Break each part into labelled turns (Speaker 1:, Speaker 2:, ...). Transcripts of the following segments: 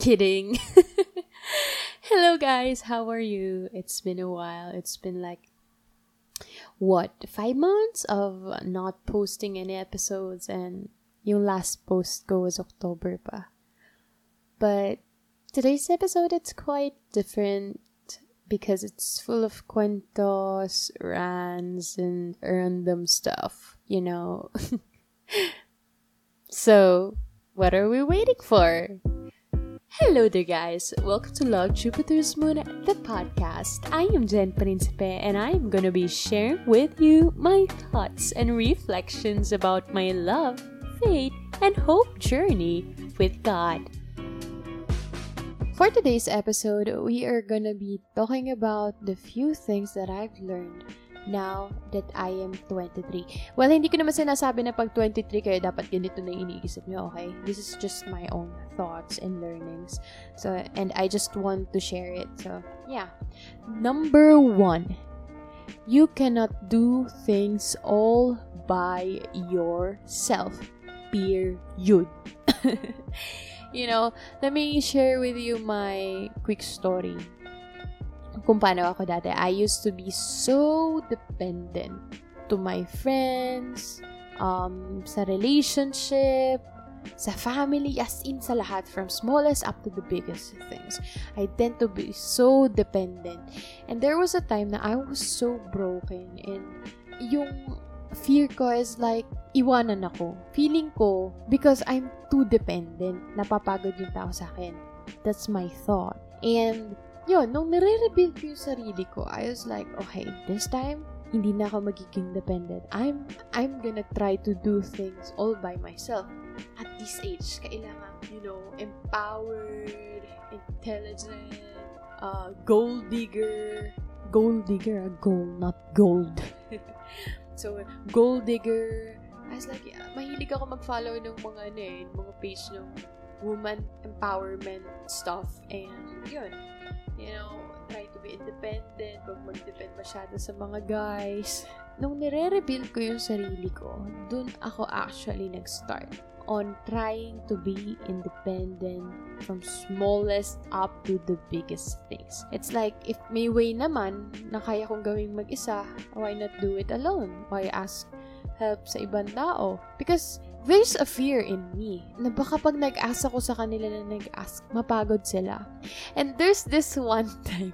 Speaker 1: Kidding. Hello, guys. How are you? It's been a while. It's been like, what, five months of not posting any episodes, and yung last post ko was October pa. But today's episode, it's quite different because it's full of cuentos, rants, and random stuff, you know. so, what are we waiting for? Hello there, guys. Welcome to Love Jupiter's Moon, the podcast. I am Jen Principe, and I am gonna be sharing with you my thoughts and reflections about my love, faith, and hope journey with God. For today's episode, we are gonna be talking about the few things that I've learned now that I am 23. Well, hindi ko naman sinasabi na pag 23 kayo dapat ganito na iniisip nyo, okay? This is just my own thoughts and learnings. So, and I just want to share it. So, yeah. Number one, you cannot do things all by yourself. Period. you know, let me share with you my quick story kung paano ako dati. I used to be so dependent to my friends, um, sa relationship, sa family, as in sa lahat, from smallest up to the biggest things. I tend to be so dependent. And there was a time na I was so broken and yung fear ko is like, iwanan ako. Feeling ko, because I'm too dependent, napapagod yung tao sa akin. That's my thought. And yun, nung nare-rebuild ko yung sarili ko, I was like, okay, this time, hindi na ako magiging dependent. I'm, I'm gonna try to do things all by myself. At this age, kailangan, you know, empowered, intelligent, uh, gold digger, gold digger, a gold, not gold. so, gold digger, I was like, yeah, mahilig ako mag-follow ng mga, ano eh, mga page ng woman empowerment stuff. And, yun, you know, try to be independent, huwag mag-depend masyado sa mga guys. Nung nire-reveal ko yung sarili ko, dun ako actually nag-start on trying to be independent from smallest up to the biggest things. It's like, if may way naman na kaya kong gawing mag-isa, why not do it alone? Why ask help sa ibang tao? Because there's a fear in me na baka pag nag-ask ako sa kanila na nag-ask, mapagod sila. And there's this one time,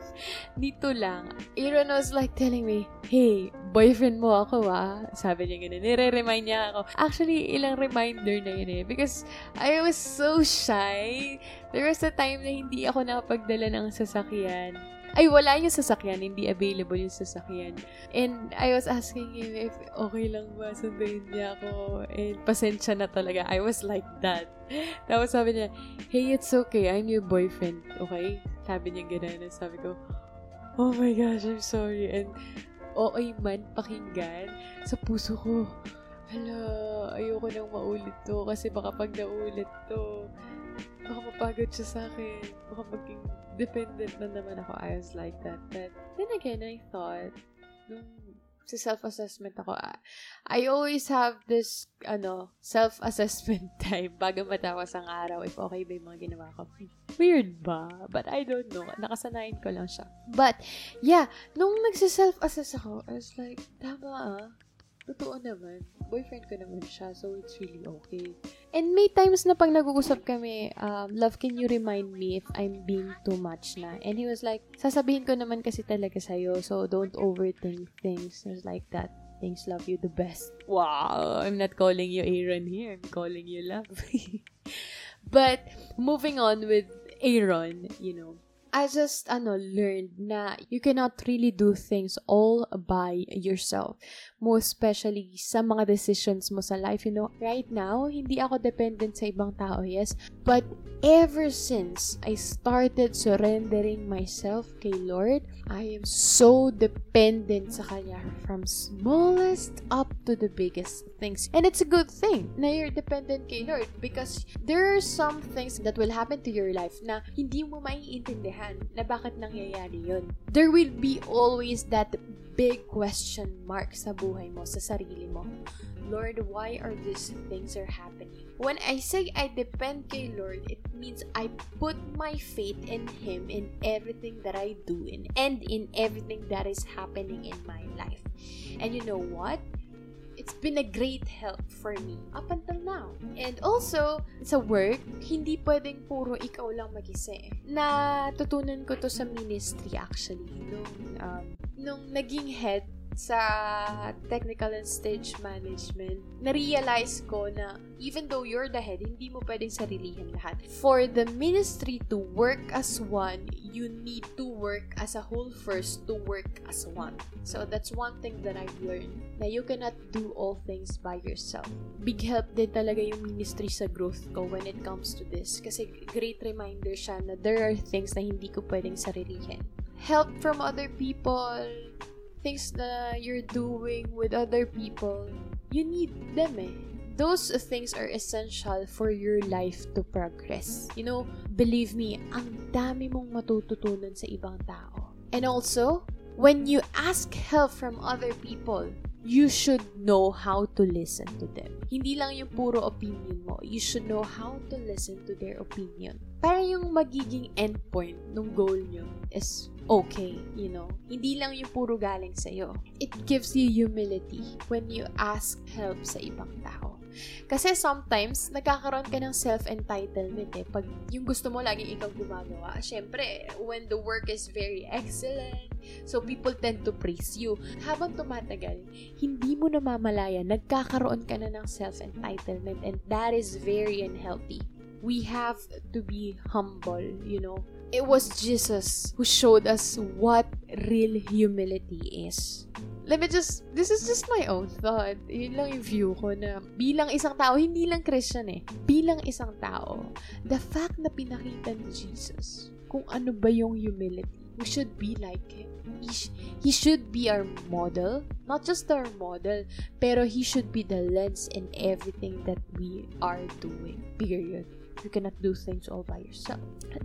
Speaker 1: dito lang, Aaron was like telling me, hey, boyfriend mo ako ah. Sabi niya ganun, nire-remind niya ako. Actually, ilang reminder na yun eh. Because I was so shy. There was a time na hindi ako nakapagdala ng sasakyan ay wala yung sasakyan, hindi available yung sasakyan. And I was asking him if okay lang ba sunduin niya ako. And pasensya na talaga. I was like that. Tapos sabi niya, hey, it's okay. I'm your boyfriend. Okay? Sabi niya gano'n. Sabi ko, oh my gosh, I'm sorry. And okay man pakinggan sa puso ko. Hala, ayoko nang maulit to kasi baka pag naulit to, baka mapagod siya sa akin. Baka maging dependent na naman ako. I was like that. But then again, I thought, nung sa self-assessment ako, I always have this, ano, self-assessment time bago matapos ang araw if okay ba yung mga ginawa ko. Weird ba? But I don't know. Nakasanayin ko lang siya. But, yeah, nung nagsiself-assess ako, I was like, tama ah totoo naman, boyfriend ko naman siya, so it's really okay. And may times na pag nag-uusap kami, um, love, can you remind me if I'm being too much na? And he was like, sasabihin ko naman kasi talaga sa'yo, so don't overthink things. It was like that. Thanks, love you the best. Wow, I'm not calling you Aaron here. I'm calling you love. but, moving on with Aaron, you know, I just ano learned na you cannot really do things all by yourself. Most especially sa mga decisions mo sa life, you know. Right now, hindi ako dependent sa ibang tao, yes. But ever since I started surrendering myself kay Lord, I am so dependent sa Kanya from smallest up to the biggest things. And it's a good thing na you're dependent kay Lord because there are some things that will happen to your life na hindi mo maiintindihan na bakit nangyayari yun. There will be always that big question mark sa buhay mo, sa sarili mo. Lord, why are these things are happening? When I say I depend kay Lord, it means I put my faith in Him in everything that I do in, and in everything that is happening in my life. And you know what? It's been a great help for me up until now. And also, sa work, hindi pwedeng puro ikaw lang mag-isa eh. Natutunan ko to sa ministry actually. Nung, um, nung naging head sa technical and stage management, na-realize ko na even though you're the head, hindi mo pwedeng sarilihin lahat. For the ministry to work as one, you need to work as a whole first to work as one. So that's one thing that I've learned, na you cannot do all things by yourself. Big help din talaga yung ministry sa growth ko when it comes to this. Kasi great reminder siya na there are things na hindi ko pwedeng sarilihin. Help from other people, things that you're doing with other people, you need them eh. Those things are essential for your life to progress. You know, believe me, ang dami mong matututunan sa ibang tao. And also, when you ask help from other people, you should know how to listen to them. Hindi lang yung puro opinion mo. You should know how to listen to their opinion. Para yung magiging endpoint ng goal nyo is okay, you know? Hindi lang yung puro galing sa'yo. It gives you humility when you ask help sa ibang tao. Kasi sometimes, nagkakaroon ka ng self-entitlement eh. Pag yung gusto mo laging ikaw gumagawa, syempre, when the work is very excellent, so people tend to praise you. Habang tumatagal, hindi mo namamalaya, nagkakaroon ka na ng self-entitlement and that is very unhealthy. We have to be humble, you know. It was Jesus who showed us what real humility is let me just, this is just my own thought. Yun lang yung view ko na bilang isang tao, hindi lang Christian eh, bilang isang tao, the fact na pinakita ni Jesus kung ano ba yung humility, we should be like Him. He, sh- he should be our model, not just our model, pero He should be the lens in everything that we are doing. Period. You cannot do things all by yourself.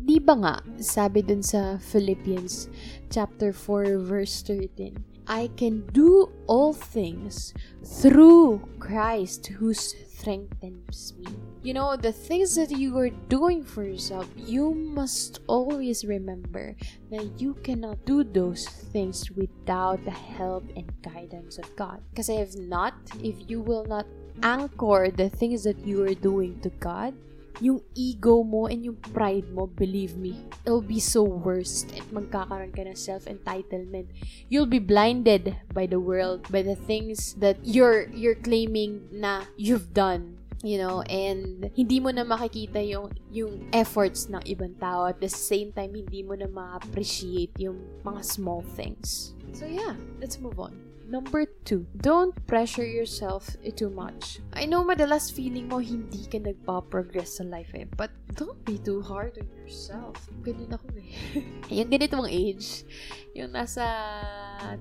Speaker 1: Di ba nga, sabi dun sa Philippians chapter 4 verse 13, I can do all things through Christ who strengthens me. You know, the things that you are doing for yourself, you must always remember that you cannot do those things without the help and guidance of God. Because if not, if you will not anchor the things that you are doing to God, yung ego mo and yung pride mo, believe me, it'll be so worst at magkakaroon ka ng self-entitlement. You'll be blinded by the world, by the things that you're you're claiming na you've done you know, and hindi mo na makikita yung, yung efforts ng ibang tao at the same time, hindi mo na ma-appreciate yung mga small things. So yeah, let's move on. Number two, don't pressure yourself too much. I know madalas feeling mo hindi ka nagpa-progress sa life eh, but don't be too hard on yourself. Ganun ako eh. yung ganito mong age, yung nasa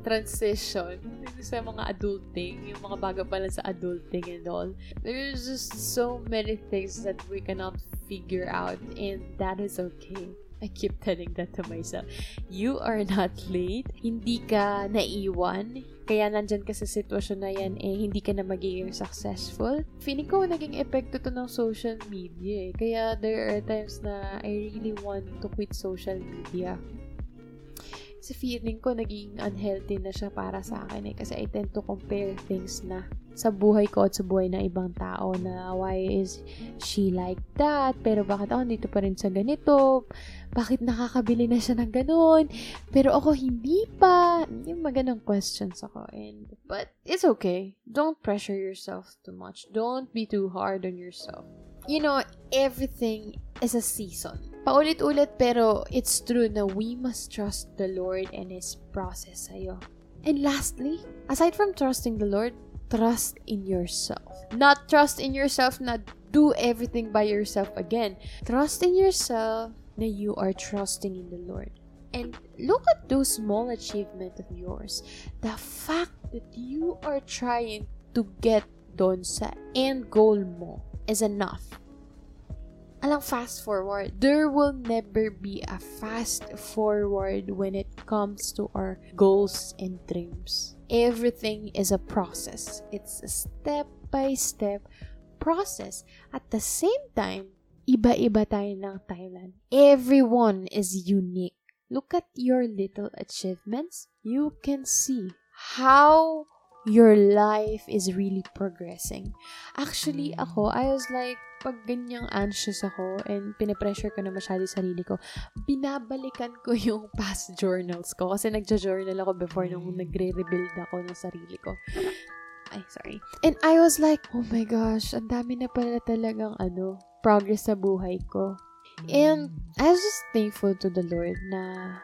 Speaker 1: transition, sa mga adulting, yung mga bago pa lang sa adulting and all, there's just so many things that we cannot figure out and that is okay. I keep telling that to myself. You are not late. Hindi ka naiwan. Kaya nandyan ka sa sitwasyon na yan, eh, hindi ka na magiging successful. Feeling ko, naging epekto to ng social media eh. Kaya there are times na I really want to quit social media. Kasi feeling ko, naging unhealthy na siya para sa akin eh. Kasi I tend to compare things na sa buhay ko at sa buhay ng ibang tao na why is she like that? Pero bakit ako dito pa rin sa ganito? Bakit nakakabili na siya ng ganun? Pero ako hindi pa. Yung magandang questions ako. And, but it's okay. Don't pressure yourself too much. Don't be too hard on yourself. You know, everything is a season. Paulit-ulit pero it's true na we must trust the Lord and His process sa'yo. And lastly, aside from trusting the Lord, trust in yourself. Not trust in yourself, not do everything by yourself again. Trust in yourself that you are trusting in the Lord. And look at those small achievements of yours. The fact that you are trying to get done sa end goal mo is enough. Alang fast forward. There will never be a fast forward when it comes to our goals and dreams. Everything is a process. It's a step by step process. At the same time, iba-iba tayo ng Thailand. Everyone is unique. Look at your little achievements. You can see how your life is really progressing. Actually, ako, I was like, pag ganyang anxious ako and pinipressure ko na masyado sarili ko, binabalikan ko yung past journals ko. Kasi nagja-journal ako before nung nagre-rebuild ako ng sarili ko. Ay, sorry. And I was like, oh my gosh, ang dami na pala talagang ano, progress sa buhay ko. And I was just thankful to the Lord na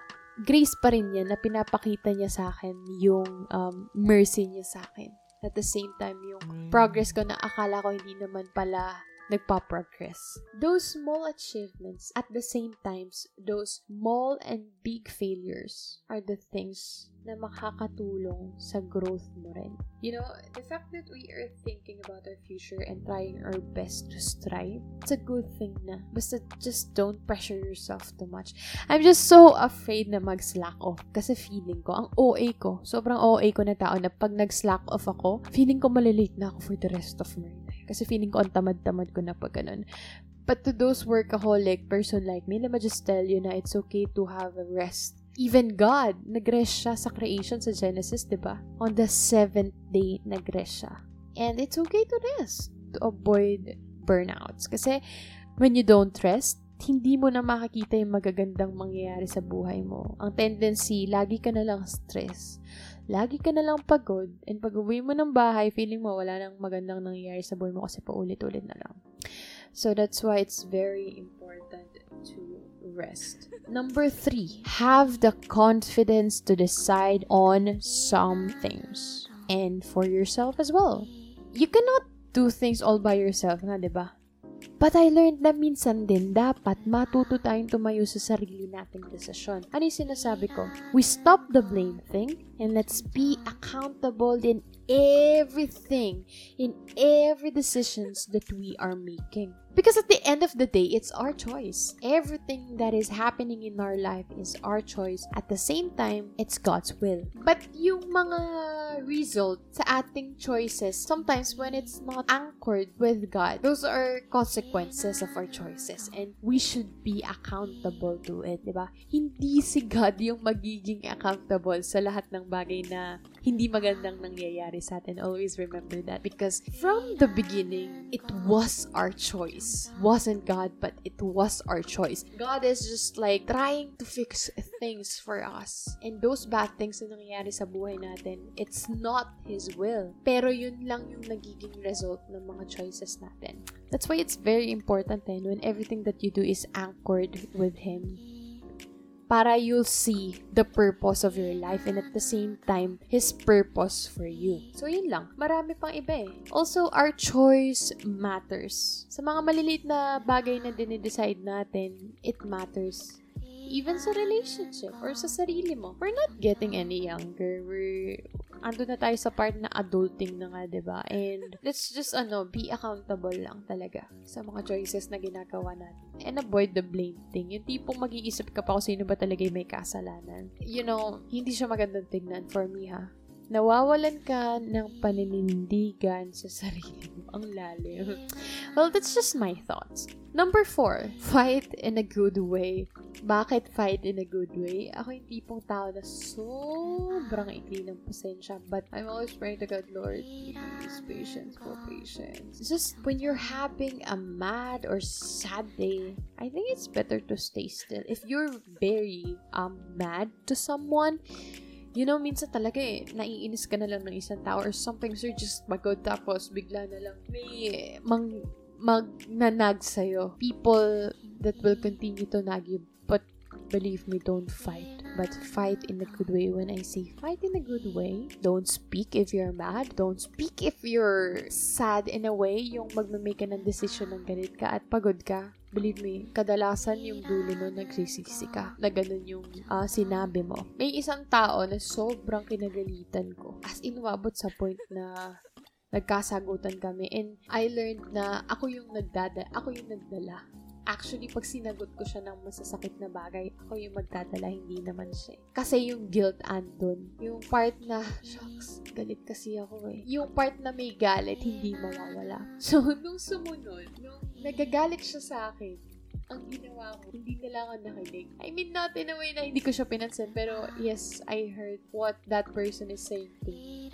Speaker 1: grace pa rin yan na pinapakita niya sa akin yung um, mercy niya sa akin. At the same time, yung progress ko na akala ko hindi naman pala nagpa-progress. Those small achievements, at the same times, those small and big failures are the things na makakatulong sa growth mo rin. You know, the fact that we are thinking about our future and trying our best to strive, it's a good thing na. Basta just don't pressure yourself too much. I'm just so afraid na mag-slack off kasi feeling ko, ang OA ko, sobrang OA ko na tao na pag nag-slack off ako, feeling ko malilate na ako for the rest of my. Kasi feeling ko ang tamad-tamad ko na pag ganun. But to those workaholic person like me, let me just tell you na it's okay to have a rest Even God, nag-rest siya sa creation sa Genesis, di ba? On the seventh day, nag-rest siya. And it's okay to rest to avoid burnouts. Kasi when you don't rest, hindi mo na makakita yung magagandang mangyayari sa buhay mo. Ang tendency, lagi ka na lang stress. Lagi ka na lang pagod. And pag uwi mo ng bahay, feeling mo wala nang magandang nangyayari sa buhay mo kasi paulit-ulit na lang. So that's why it's very important to rest. Number three, have the confidence to decide on some things. And for yourself as well. You cannot do things all by yourself nga, di ba? But I learned na minsan din dapat matuto tayong tumayo sa sarili nating desisyon. Ano yung sinasabi ko? We stop the blame thing and let's be accountable in everything, in every decisions that we are making. Because at the end of the day, it's our choice. Everything that is happening in our life is our choice. At the same time, it's God's will. But yung mga result sa ating choices, sometimes when it's not anchored with God, those are consequences of our choices. And we should be accountable to it, di ba? Hindi si God yung magiging accountable sa lahat ng bagay na hindi magandang nangyayari sa atin. Always remember that. Because from the beginning, it was our choice. Wasn't God, but it was our choice. God is just like trying to fix things for us. And those bad things na nangyayari sa buhay natin, it's not His will. Pero yun lang yung nagiging result ng mga choices natin. That's why it's very important then when everything that you do is anchored with Him para you'll see the purpose of your life and at the same time, His purpose for you. So, yun lang. Marami pang iba eh. Also, our choice matters. Sa mga maliliit na bagay na dinidecide natin, it matters even sa relationship or sa sarili mo. We're not getting any younger. We're ando na tayo sa part na adulting na nga, ba diba? And let's just, ano, be accountable lang talaga sa mga choices na ginagawa natin. And avoid the blame thing. Yung tipong mag-iisip ka pa kung sino ba talaga may kasalanan. You know, hindi siya magandang tignan for me, ha? Nawawalan ka ng paninindigan sa sarili mo. Ang lalim. Well, that's just my thoughts. Number four, fight in a good way. Bakit fight in a good way? Ako yung tipong tao na sobrang ikli ng pasensya. But I'm always praying to God, Lord, please, patience for patience. It's just when you're having a mad or sad day, I think it's better to stay still. If you're very um mad to someone, you know, minsan talaga eh, naiinis ka na lang ng isang tao or something, so just magod tapos bigla na lang may mang magnanag sa'yo. People that will continue to nag you. But believe me, don't fight. But fight in a good way. When I say fight in a good way, don't speak if you're mad. Don't speak if you're sad in a way. Yung magmamake ka ng decision ng ganit ka at pagod ka believe me, kadalasan yung dulo nun nagsisisi ka na ganun yung uh, sinabi mo. May isang tao na sobrang kinagalitan ko. As in, wabot sa point na nagkasagutan kami and I learned na ako yung nagdada, ako yung nagdala actually, pag sinagot ko siya ng masasakit na bagay, ako yung magdadala, hindi naman siya. Kasi yung guilt andun. Yung part na, shucks, galit kasi ako eh. Yung part na may galit, hindi mawawala. So, nung sumunod, nung nagagalit siya sa akin, ang ginawa ko, hindi nila ako nakinig. I mean, not in a way na hindi ko siya pinansin, pero yes, I heard what that person is saying to me.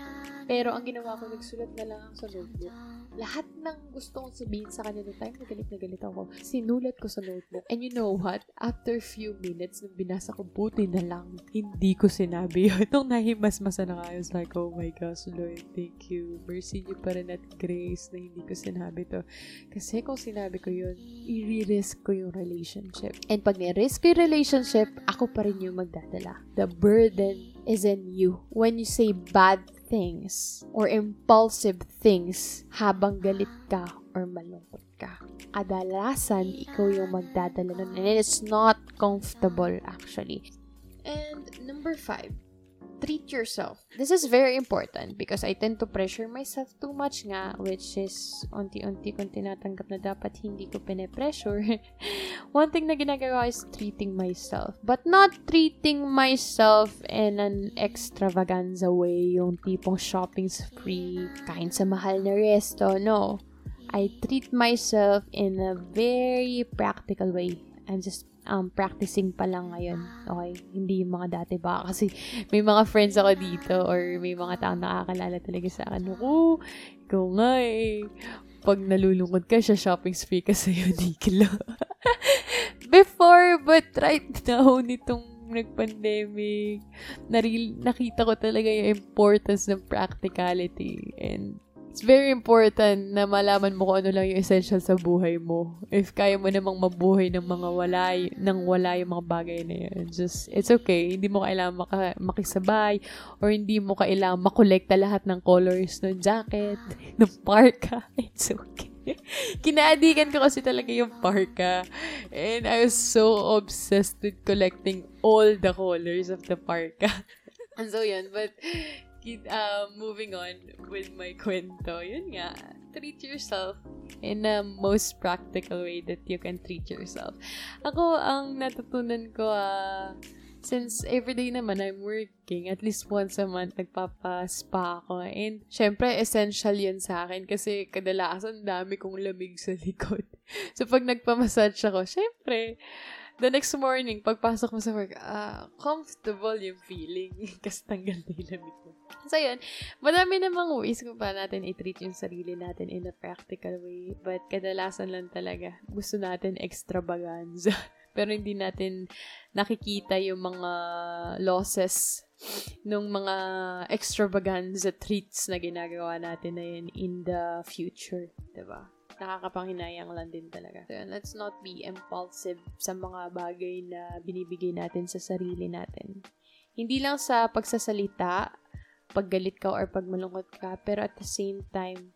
Speaker 1: Pero ang ginawa ko, nagsulat na lang ako sa notebook. Lahat ng gusto kong sabihin sa kanya noong time na galit na galit ako, sinulat ko sa notebook. And you know what? After few minutes, nung binasa ko, buti na lang, hindi ko sinabi yun. Nung nahimasmasa na nga, I was like, oh my gosh, Lord, thank you. Mercy niyo pa rin at grace na hindi ko sinabi to. Kasi kung sinabi ko yun, i-risk ko yung relationship. And pag ni-risk yung relationship, ako pa rin yung magdadala. The burden is in you. When you say bad things or impulsive things habang galit ka or malungkot ka. Kadalasan, ikaw yung magdadala nun. And it's not comfortable, actually. And number five, treat yourself. This is very important because I tend to pressure myself too much nga, which is unti-unti kong tinatanggap na dapat hindi ko pine-pressure. One thing na ginagawa is treating myself. But not treating myself in an extravaganza way, yung tipong shopping spree, kain sa mahal na resto. No. I treat myself in a very practical way. I'm just um, practicing pa lang ngayon. Okay? Hindi yung mga dati ba? Kasi may mga friends ako dito or may mga tao nakakalala talaga sa akin. Oo, ikaw nga eh. Pag nalulungkot ka, siya shopping spree ka sa'yo, Niklo. Before, but right now, nitong nag-pandemic, naril, nakita ko talaga yung importance ng practicality and it's very important na malaman mo kung ano lang yung essential sa buhay mo. If kaya mo namang mabuhay ng mga wala, nang wala yung mga bagay na yun. Just, it's okay. Hindi mo kailangan maka, makisabay or hindi mo kailangan makolekta lahat ng colors ng jacket, ng parka. It's okay. Kinaadikan ko kasi talaga yung parka. And I was so obsessed with collecting all the colors of the parka. and so yun, but uh, moving on with my kwento, yun nga, treat yourself in the most practical way that you can treat yourself. Ako, ang natutunan ko, uh, since everyday naman I'm working, at least once a month nagpapa-spa ako. And, syempre, essential yun sa akin kasi kadalasan dami kong lamig sa likod. so, pag nagpamassage ako, syempre, the next morning, pagpasok mo sa work, uh, comfortable yung feeling kasi tanggal na yung lamig mo. So, yun. Madami namang ways kung paano natin i-treat yung sarili natin in a practical way. But, kadalasan lang talaga, gusto natin extravaganza. Pero hindi natin nakikita yung mga losses nung mga extravaganza treats na ginagawa natin na yun in the future. Diba? Nakakapanghinayang lang din talaga. So, let's not be impulsive sa mga bagay na binibigay natin sa sarili natin. Hindi lang sa pagsasalita, paggalit ka or pag malungkot ka, pero at the same time,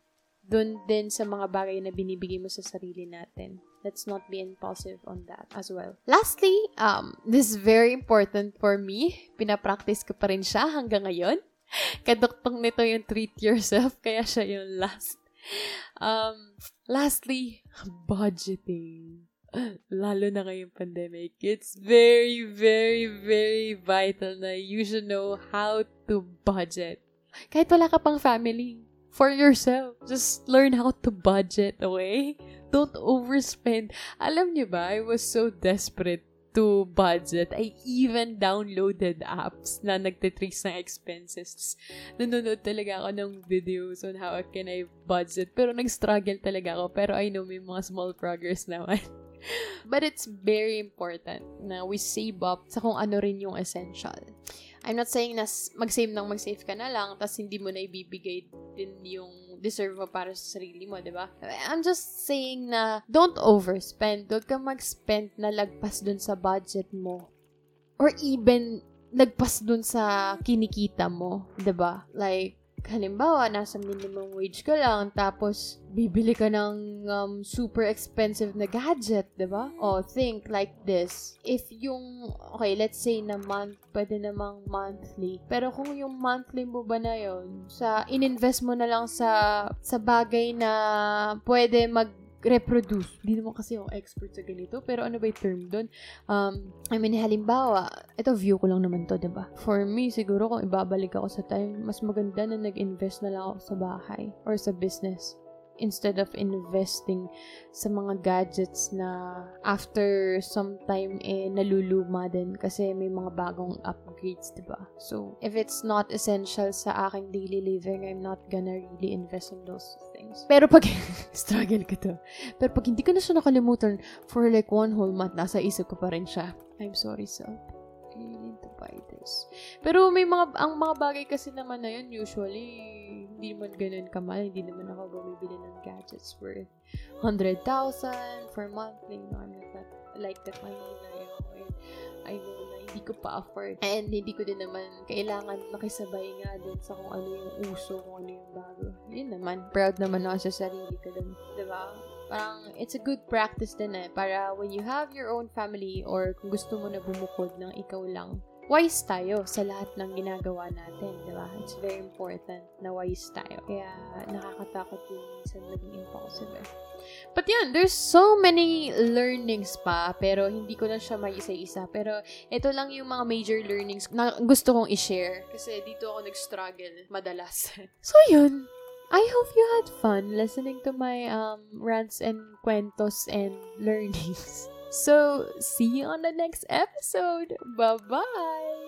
Speaker 1: dun din sa mga bagay na binibigay mo sa sarili natin. Let's not be impulsive on that as well. Lastly, um, this is very important for me. Pinapractice ko pa rin siya hanggang ngayon. Kaduktong nito yung treat yourself, kaya siya yung last. Um, lastly, budgeting. lalo na ngayong pandemic, it's very, very, very vital na you should know how to budget. Kahit wala ka pang family, for yourself, just learn how to budget, okay? Don't overspend. Alam niyo ba, I was so desperate to budget, I even downloaded apps na nagtitrace ng expenses. Nanonood talaga ako ng videos on how can I budget. Pero nag-struggle talaga ako. Pero I know may mga small progress naman. But it's very important na we save up sa kung ano rin yung essential. I'm not saying na mag-save nang mag-save ka na lang tapos hindi mo na ibibigay din yung deserve mo para sa sarili mo, di ba? I'm just saying na don't overspend. Huwag kang mag-spend na lagpas dun sa budget mo. Or even nagpas dun sa kinikita mo, 'di ba? Like halimbawa, nasa minimum wage ka lang, tapos bibili ka ng um, super expensive na gadget, di ba? O, think like this. If yung, okay, let's say na month, pwede namang monthly. Pero kung yung monthly mo ba na yon sa, ininvest mo na lang sa, sa bagay na pwede mag reproduce. Hindi naman kasi ako expert sa ganito, pero ano ba yung term doon? Um, I mean, halimbawa, ito view ko lang naman to, ba? For me, siguro kung ibabalik ako sa time, mas maganda na nag-invest na lang ako sa bahay or sa business instead of investing sa mga gadgets na after some time eh naluluma din kasi may mga bagong upgrades, 'di ba? So, if it's not essential sa aking daily living, I'm not gonna really invest in those things. Pero pag struggle ko to. Pero pag hindi ko na siya nakalimutan for like one whole month, nasa isip ko pa rin siya. I'm sorry, self. I need to buy this. Pero may mga, ang mga bagay kasi naman na yun, usually, hindi naman ganun kamahal. Hindi naman ako bumibili ng gadgets worth 100,000 for monthly. No, I'm not that, like that mahina yun. I know na hindi ko pa afford. And hindi ko din naman kailangan makisabay nga din sa kung ano yung uso, kung ano yung bago. Yun naman. Proud naman ako sa sarili ko dun. Diba? Parang, it's a good practice din eh. Para when you have your own family or kung gusto mo na bumukod ng ikaw lang, wise tayo sa lahat ng ginagawa natin, di ba? It's very important na wise tayo. Kaya nakakatakot din minsan maging impulsive. But yun, there's so many learnings pa, pero hindi ko na siya may isa-isa. Pero ito lang yung mga major learnings na gusto kong i-share. Kasi dito ako nag-struggle madalas. so yun, I hope you had fun listening to my um, rants and cuentos and learnings. So, see you on the next episode. Bye bye.